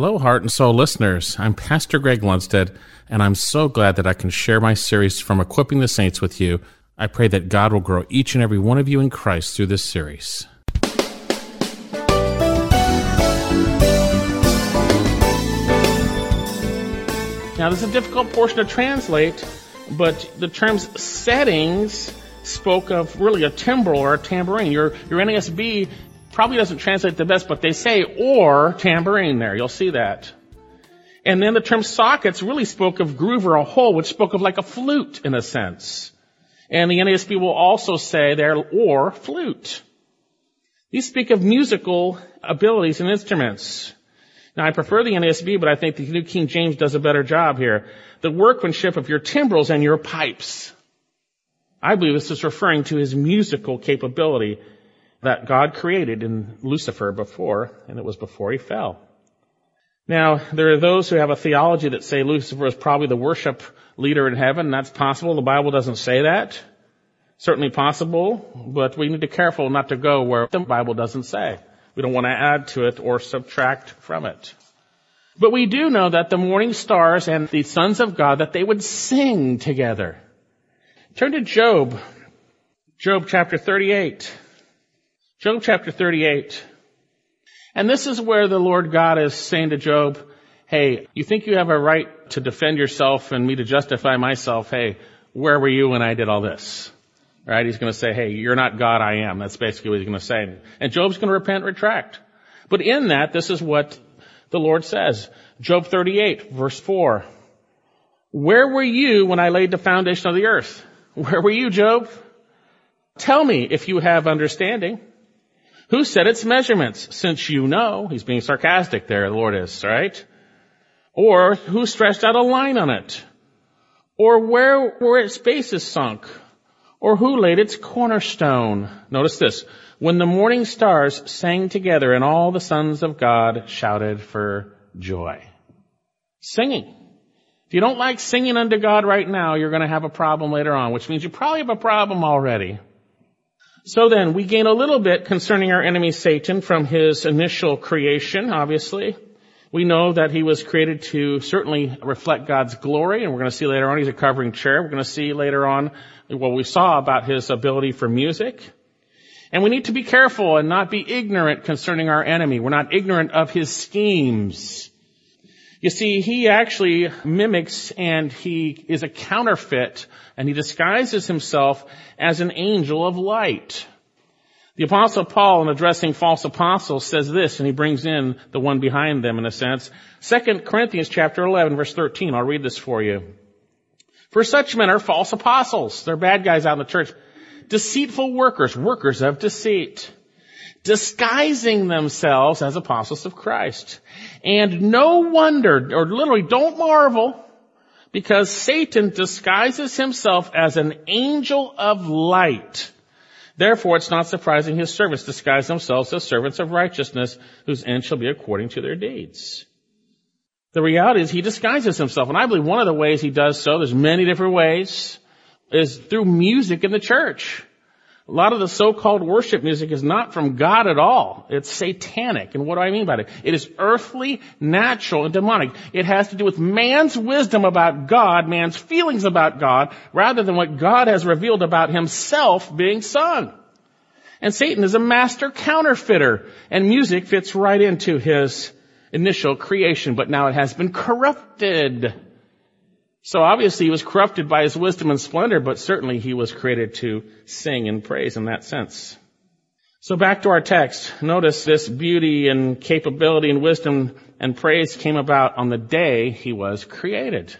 Hello, Heart and Seoul listeners. I'm Pastor Greg Lundstedt, and I'm so glad that I can share my series from Equipping the Saints with you. I pray that God will grow each and every one of you in Christ through this series. Now, this is a difficult portion to translate, but the terms settings spoke of really a timbrel or a tambourine. Your, your NASB probably doesn't translate the best, but they say or tambourine there. You'll see that. And then the term sockets really spoke of groove or a hole, which spoke of like a flute in a sense. And the NASB will also say there or flute. These speak of musical abilities and instruments. Now I prefer the NASB, but I think the New King James does a better job here. The workmanship of your timbrels and your pipes. I believe this is referring to his musical capability that God created in Lucifer before, and it was before he fell. Now, there are those who have a theology that say Lucifer is probably the worship leader in heaven. That's possible. The Bible doesn't say that. Certainly possible, but we need to be careful not to go where the Bible doesn't say. We don't want to add to it or subtract from it. But we do know that the morning stars and the sons of God, that they would sing together. Turn to Job. Job chapter 38. Job chapter 38. And this is where the Lord God is saying to Job, hey, you think you have a right to defend yourself and me to justify myself? Hey, where were you when I did all this? Right? He's going to say, hey, you're not God, I am. That's basically what he's going to say. And Job's going to repent, retract. But in that, this is what the Lord says. Job 38, verse 4. Where were you when I laid the foundation of the earth? Where were you, Job? Tell me if you have understanding. Who set its measurements? Since you know, he's being sarcastic there, the Lord is, right? Or who stretched out a line on it? Or where were its bases sunk? Or who laid its cornerstone? Notice this. When the morning stars sang together and all the sons of God shouted for joy. Singing. If you don't like singing unto God right now, you're going to have a problem later on, which means you probably have a problem already. So then, we gain a little bit concerning our enemy Satan from his initial creation, obviously. We know that he was created to certainly reflect God's glory, and we're going to see later on he's a covering chair. We're going to see later on what we saw about his ability for music. And we need to be careful and not be ignorant concerning our enemy. We're not ignorant of his schemes. You see, he actually mimics and he is a counterfeit and he disguises himself as an angel of light. The apostle Paul, in addressing false apostles, says this, and he brings in the one behind them in a sense. Second Corinthians chapter 11 verse 13. I'll read this for you. For such men are false apostles. They're bad guys out in the church. Deceitful workers, workers of deceit disguising themselves as apostles of Christ. And no wonder, or literally don't marvel, because Satan disguises himself as an angel of light. Therefore, it's not surprising his servants disguise themselves as servants of righteousness, whose end shall be according to their deeds. The reality is he disguises himself, and I believe one of the ways he does so, there's many different ways, is through music in the church. A lot of the so-called worship music is not from God at all. It's satanic. And what do I mean by that? It is earthly, natural, and demonic. It has to do with man's wisdom about God, man's feelings about God, rather than what God has revealed about himself being sung. And Satan is a master counterfeiter, and music fits right into his initial creation, but now it has been corrupted. So obviously he was corrupted by his wisdom and splendor, but certainly he was created to sing and praise in that sense. So back to our text. Notice this beauty and capability and wisdom and praise came about on the day he was created.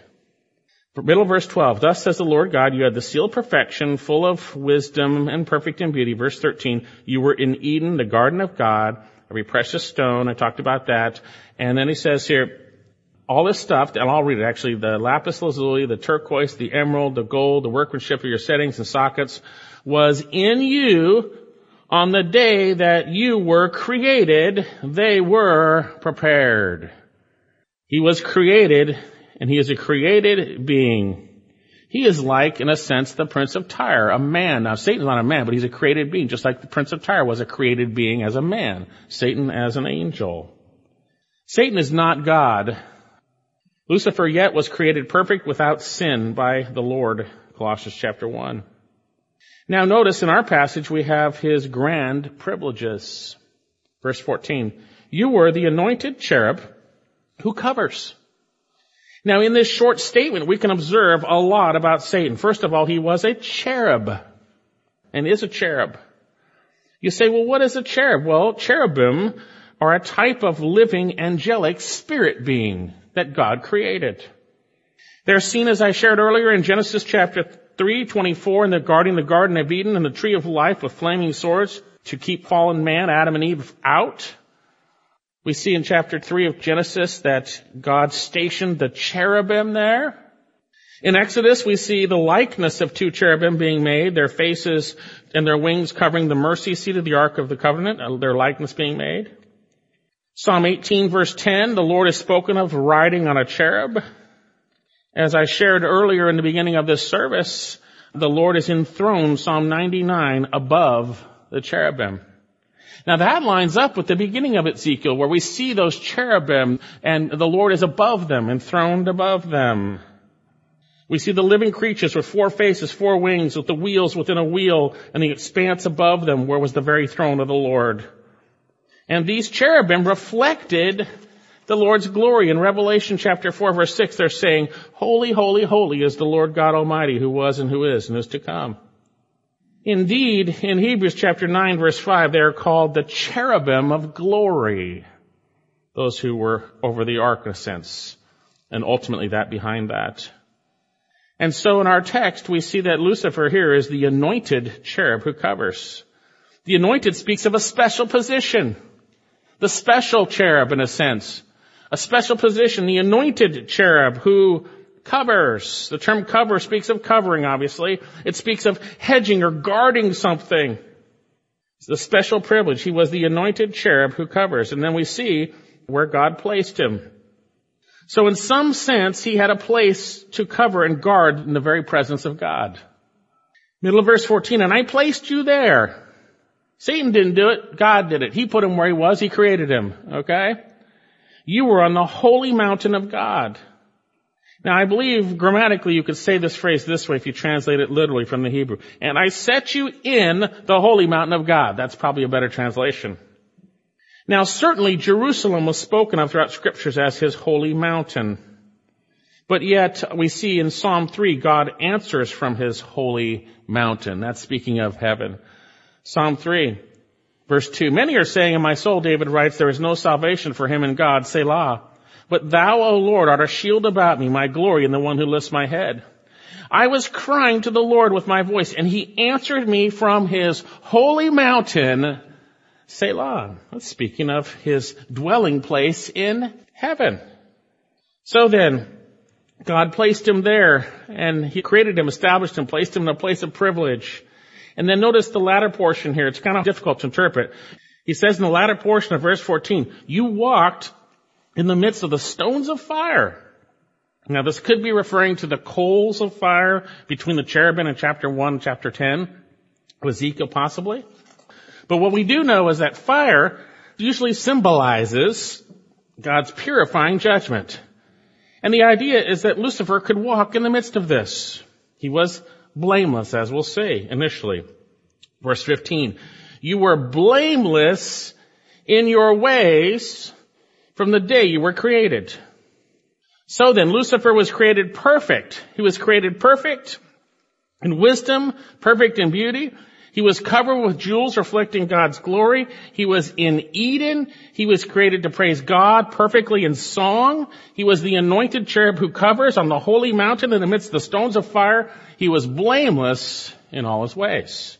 Middle verse 12. Thus says the Lord God, you had the seal of perfection, full of wisdom and perfect in beauty. Verse 13. You were in Eden, the garden of God, every precious stone. I talked about that. And then he says here, all this stuff, and I'll read it actually, the lapis lazuli, the turquoise, the emerald, the gold, the workmanship of your settings and sockets was in you on the day that you were created. They were prepared. He was created and he is a created being. He is like, in a sense, the Prince of Tyre, a man. Now, Satan's not a man, but he's a created being, just like the Prince of Tyre was a created being as a man. Satan as an angel. Satan is not God. Lucifer yet was created perfect without sin by the Lord. Colossians chapter 1. Now notice in our passage we have his grand privileges. Verse 14. You were the anointed cherub who covers. Now in this short statement we can observe a lot about Satan. First of all, he was a cherub and is a cherub. You say, well, what is a cherub? Well, cherubim are a type of living angelic spirit being that God created. They're seen as I shared earlier in Genesis chapter 3, 24 in the guarding the Garden of Eden and the tree of life with flaming swords to keep fallen man, Adam and Eve out. We see in chapter 3 of Genesis that God stationed the cherubim there. In Exodus, we see the likeness of two cherubim being made, their faces and their wings covering the mercy seat of the Ark of the Covenant, uh, their likeness being made. Psalm 18 verse 10, the Lord is spoken of riding on a cherub. As I shared earlier in the beginning of this service, the Lord is enthroned, Psalm 99, above the cherubim. Now that lines up with the beginning of Ezekiel where we see those cherubim and the Lord is above them, enthroned above them. We see the living creatures with four faces, four wings, with the wheels within a wheel, and the expanse above them where was the very throne of the Lord. And these cherubim reflected the Lord's glory. In Revelation chapter 4 verse 6, they're saying, Holy, holy, holy is the Lord God Almighty who was and who is and is to come. Indeed, in Hebrews chapter 9 verse 5, they are called the cherubim of glory. Those who were over the ark in a sense. And ultimately that behind that. And so in our text, we see that Lucifer here is the anointed cherub who covers. The anointed speaks of a special position. The special cherub in a sense. A special position, the anointed cherub who covers. The term cover speaks of covering, obviously. It speaks of hedging or guarding something. It's the special privilege. He was the anointed cherub who covers. And then we see where God placed him. So in some sense, he had a place to cover and guard in the very presence of God. Middle of verse 14, and I placed you there Satan didn't do it. God did it. He put him where he was. He created him. Okay? You were on the holy mountain of God. Now I believe grammatically you could say this phrase this way if you translate it literally from the Hebrew. And I set you in the holy mountain of God. That's probably a better translation. Now certainly Jerusalem was spoken of throughout scriptures as his holy mountain. But yet we see in Psalm 3 God answers from his holy mountain. That's speaking of heaven. Psalm 3, verse 2. Many are saying in my soul, David writes, there is no salvation for him in God, Selah. But thou, O Lord, art a shield about me, my glory, and the one who lifts my head. I was crying to the Lord with my voice, and he answered me from his holy mountain, Selah. That's speaking of his dwelling place in heaven. So then, God placed him there, and he created him, established him, placed him in a place of privilege. And then notice the latter portion here. It's kind of difficult to interpret. He says in the latter portion of verse 14, you walked in the midst of the stones of fire. Now this could be referring to the coals of fire between the cherubim in chapter 1 and chapter 10, Ezekiel possibly. But what we do know is that fire usually symbolizes God's purifying judgment. And the idea is that Lucifer could walk in the midst of this. He was blameless, as we'll see initially. Verse 15. You were blameless in your ways from the day you were created. So then, Lucifer was created perfect. He was created perfect in wisdom, perfect in beauty, he was covered with jewels reflecting God's glory. He was in Eden. He was created to praise God perfectly in song. He was the anointed cherub who covers on the holy mountain in amidst the stones of fire. He was blameless in all his ways.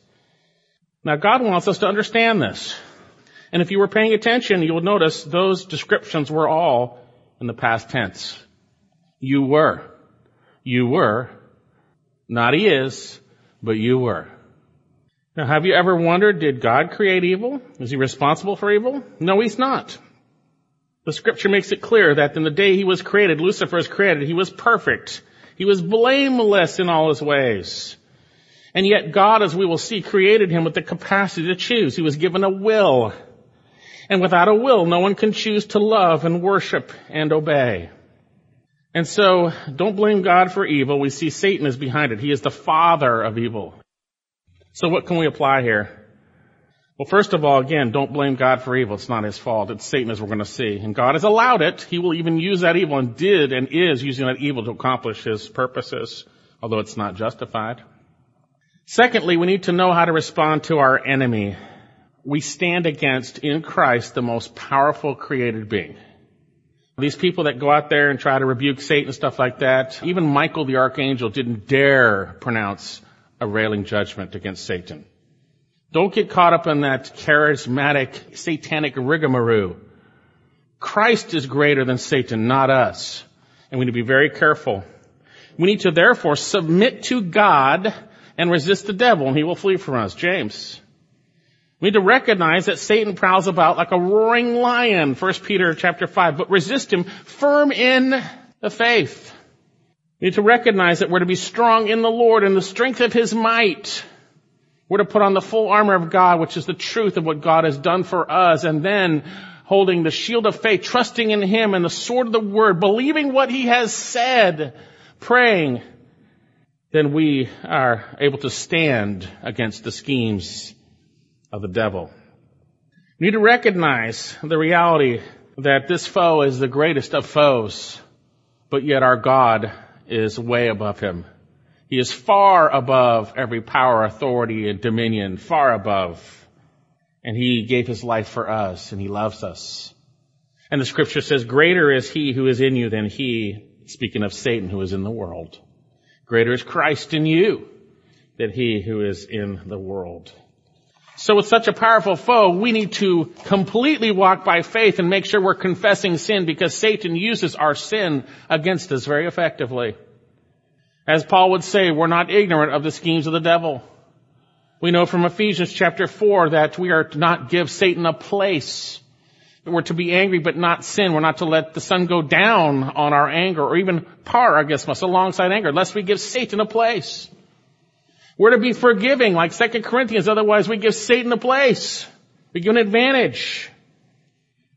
Now God wants us to understand this. And if you were paying attention, you will notice those descriptions were all in the past tense. You were. You were. Not he is, but you were. Now, have you ever wondered, did God create evil? Is he responsible for evil? No, he's not. The scripture makes it clear that in the day he was created, Lucifer was created, he was perfect. He was blameless in all his ways. And yet God, as we will see, created him with the capacity to choose. He was given a will. And without a will, no one can choose to love and worship and obey. And so, don't blame God for evil. We see Satan is behind it. He is the father of evil. So what can we apply here? Well, first of all, again, don't blame God for evil. It's not his fault. It's Satan as we're going to see. And God has allowed it. He will even use that evil and did and is using that evil to accomplish his purposes, although it's not justified. Secondly, we need to know how to respond to our enemy. We stand against, in Christ, the most powerful created being. These people that go out there and try to rebuke Satan and stuff like that, even Michael the archangel didn't dare pronounce a railing judgment against Satan. Don't get caught up in that charismatic, satanic rigmarole. Christ is greater than Satan, not us. And we need to be very careful. We need to therefore submit to God and resist the devil and he will flee from us. James. We need to recognize that Satan prowls about like a roaring lion, 1 Peter chapter 5, but resist him firm in the faith. We need to recognize that we're to be strong in the Lord and the strength of his might. We're to put on the full armor of God, which is the truth of what God has done for us, and then holding the shield of faith, trusting in Him and the sword of the Word, believing what He has said, praying, then we are able to stand against the schemes of the devil. We need to recognize the reality that this foe is the greatest of foes, but yet our God is way above him. He is far above every power, authority, and dominion, far above. And he gave his life for us, and he loves us. And the scripture says, greater is he who is in you than he, speaking of Satan who is in the world. Greater is Christ in you than he who is in the world. So with such a powerful foe, we need to completely walk by faith and make sure we're confessing sin because Satan uses our sin against us very effectively. As Paul would say, we're not ignorant of the schemes of the devil. We know from Ephesians chapter 4 that we are to not give Satan a place. We're to be angry but not sin. We're not to let the sun go down on our anger or even par against us alongside anger, lest we give Satan a place. We're to be forgiving like 2 Corinthians, otherwise we give Satan a place. We give an advantage.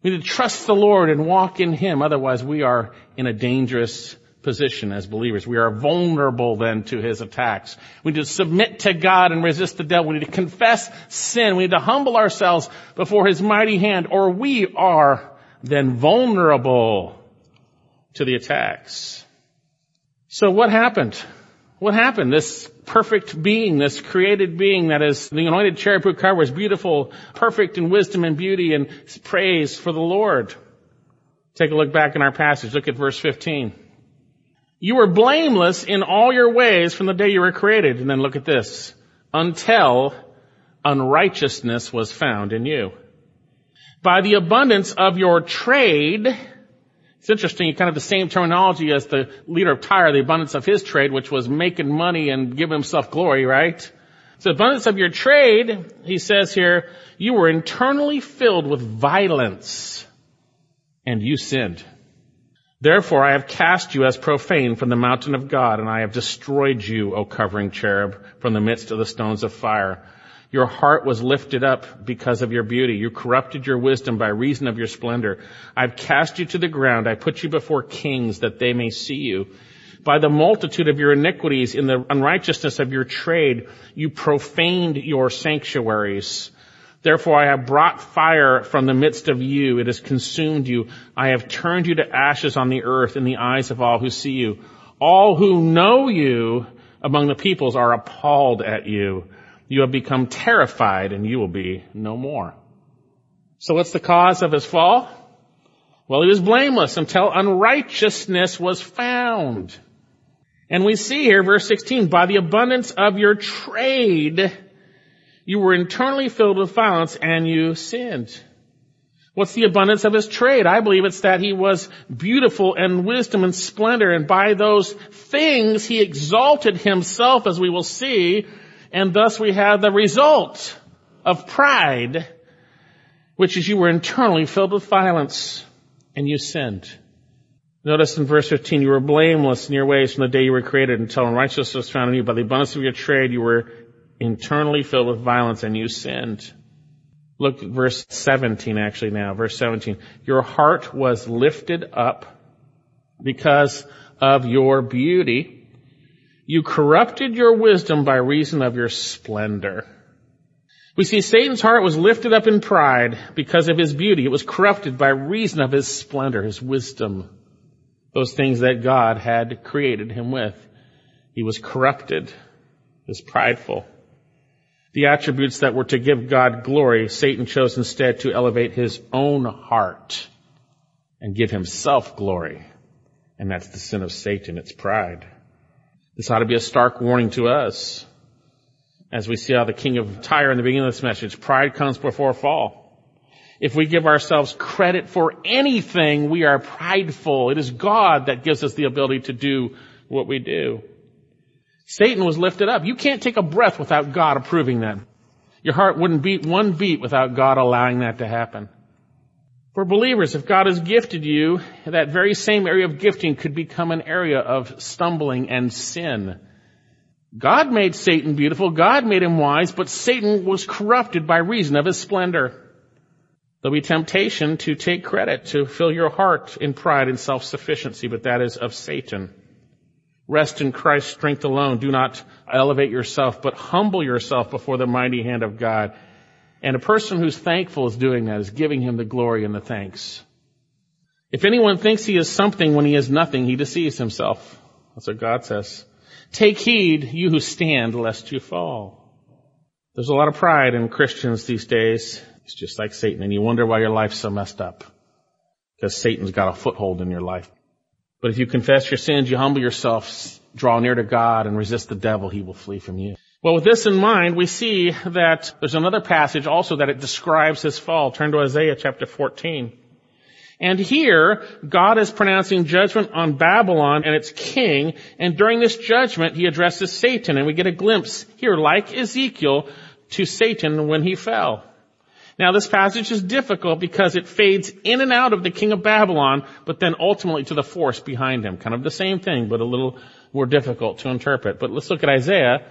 We need to trust the Lord and walk in Him, otherwise we are in a dangerous position as believers. We are vulnerable then to his attacks. We need to submit to God and resist the devil. We need to confess sin. We need to humble ourselves before his mighty hand or we are then vulnerable to the attacks. So what happened? What happened? This perfect being, this created being that is the anointed cherub who covers, beautiful, perfect in wisdom and beauty and praise for the Lord. Take a look back in our passage. Look at verse 15. You were blameless in all your ways from the day you were created. And then look at this. Until unrighteousness was found in you. By the abundance of your trade, it's interesting, kind of the same terminology as the leader of Tyre, the abundance of his trade, which was making money and giving himself glory, right? So abundance of your trade, he says here, you were internally filled with violence and you sinned. Therefore I have cast you as profane from the mountain of God, and I have destroyed you, O covering cherub, from the midst of the stones of fire. Your heart was lifted up because of your beauty. You corrupted your wisdom by reason of your splendor. I've cast you to the ground. I put you before kings that they may see you. By the multitude of your iniquities in the unrighteousness of your trade, you profaned your sanctuaries. Therefore I have brought fire from the midst of you. It has consumed you. I have turned you to ashes on the earth in the eyes of all who see you. All who know you among the peoples are appalled at you. You have become terrified and you will be no more. So what's the cause of his fall? Well, he was blameless until unrighteousness was found. And we see here, verse 16, by the abundance of your trade, you were internally filled with violence and you sinned. What's the abundance of his trade? I believe it's that he was beautiful and wisdom and splendor and by those things he exalted himself as we will see and thus we have the result of pride which is you were internally filled with violence and you sinned. Notice in verse 15, you were blameless in your ways from the day you were created until unrighteousness was found in you. By the abundance of your trade, you were internally filled with violence and you sinned. Look at verse 17 actually now, verse 17. Your heart was lifted up because of your beauty. You corrupted your wisdom by reason of your splendor. We see Satan's heart was lifted up in pride because of his beauty. It was corrupted by reason of his splendor, his wisdom, those things that God had created him with. He was corrupted, he was prideful. The attributes that were to give God glory, Satan chose instead to elevate his own heart and give himself glory. And that's the sin of Satan, it's pride. This ought to be a stark warning to us as we see how the king of Tyre in the beginning of this message, pride comes before fall. If we give ourselves credit for anything, we are prideful. It is God that gives us the ability to do what we do. Satan was lifted up. You can't take a breath without God approving that. Your heart wouldn't beat one beat without God allowing that to happen. For believers, if God has gifted you, that very same area of gifting could become an area of stumbling and sin. God made Satan beautiful, God made him wise, but Satan was corrupted by reason of his splendor. There'll be temptation to take credit, to fill your heart in pride and self-sufficiency, but that is of Satan. Rest in Christ's strength alone. Do not elevate yourself, but humble yourself before the mighty hand of God. And a person who's thankful is doing that, is giving him the glory and the thanks. If anyone thinks he is something when he is nothing, he deceives himself. That's what God says. Take heed, you who stand, lest you fall. There's a lot of pride in Christians these days. It's just like Satan, and you wonder why your life's so messed up. Because Satan's got a foothold in your life. But if you confess your sins, you humble yourself, draw near to God, and resist the devil, he will flee from you. Well, with this in mind, we see that there's another passage also that it describes his fall. Turn to Isaiah chapter 14. And here, God is pronouncing judgment on Babylon and its king, and during this judgment, he addresses Satan, and we get a glimpse here, like Ezekiel, to Satan when he fell. Now this passage is difficult because it fades in and out of the king of Babylon, but then ultimately to the force behind him. Kind of the same thing, but a little more difficult to interpret. But let's look at Isaiah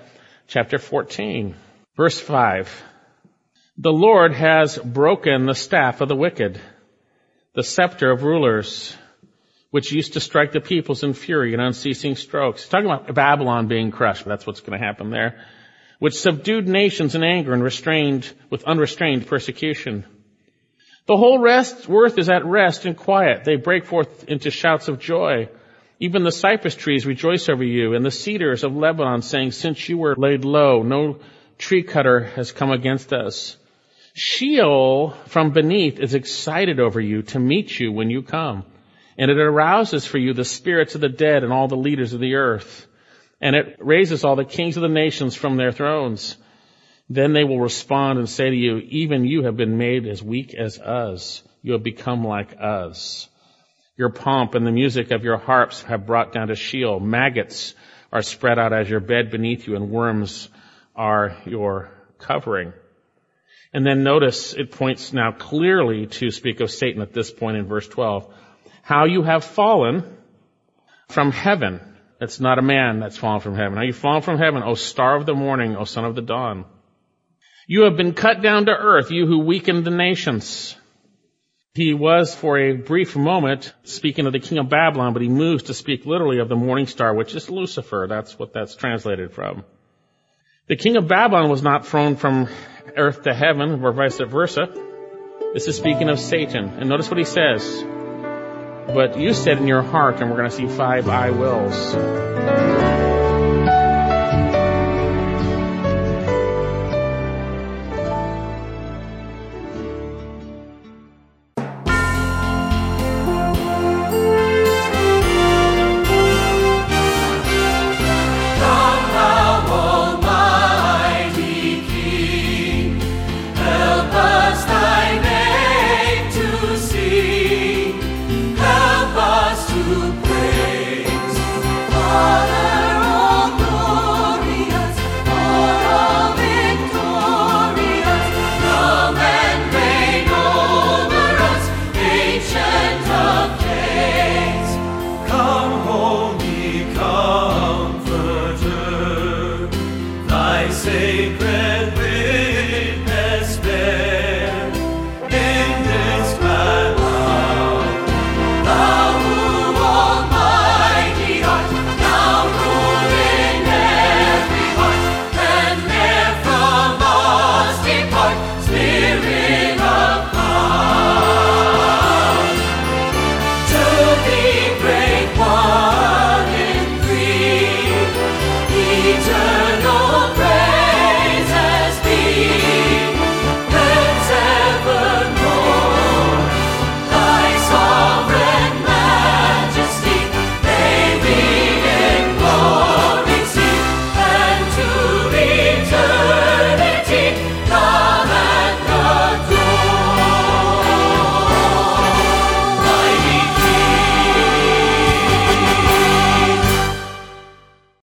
chapter 14, verse 5. The Lord has broken the staff of the wicked the scepter of rulers, which used to strike the peoples in fury and unceasing strokes. Talking about Babylon being crushed. That's what's going to happen there. Which subdued nations in anger and restrained with unrestrained persecution. The whole rest, worth is at rest and quiet. They break forth into shouts of joy. Even the cypress trees rejoice over you and the cedars of Lebanon saying, since you were laid low, no tree cutter has come against us. Sheol from beneath is excited over you to meet you when you come. And it arouses for you the spirits of the dead and all the leaders of the earth. And it raises all the kings of the nations from their thrones. Then they will respond and say to you, even you have been made as weak as us. You have become like us. Your pomp and the music of your harps have brought down to Sheol. Maggots are spread out as your bed beneath you and worms are your covering. And then notice it points now clearly to speak of Satan at this point in verse 12. How you have fallen from heaven. It's not a man that's fallen from heaven. How you fallen from heaven, O star of the morning, O son of the dawn. You have been cut down to earth, you who weakened the nations. He was for a brief moment speaking of the king of Babylon, but he moves to speak literally of the morning star, which is Lucifer. That's what that's translated from. The king of Babylon was not thrown from earth to heaven, or vice versa. This is speaking of Satan. And notice what he says. But you said in your heart, and we're going to see five I wills. Things. Hallelujah.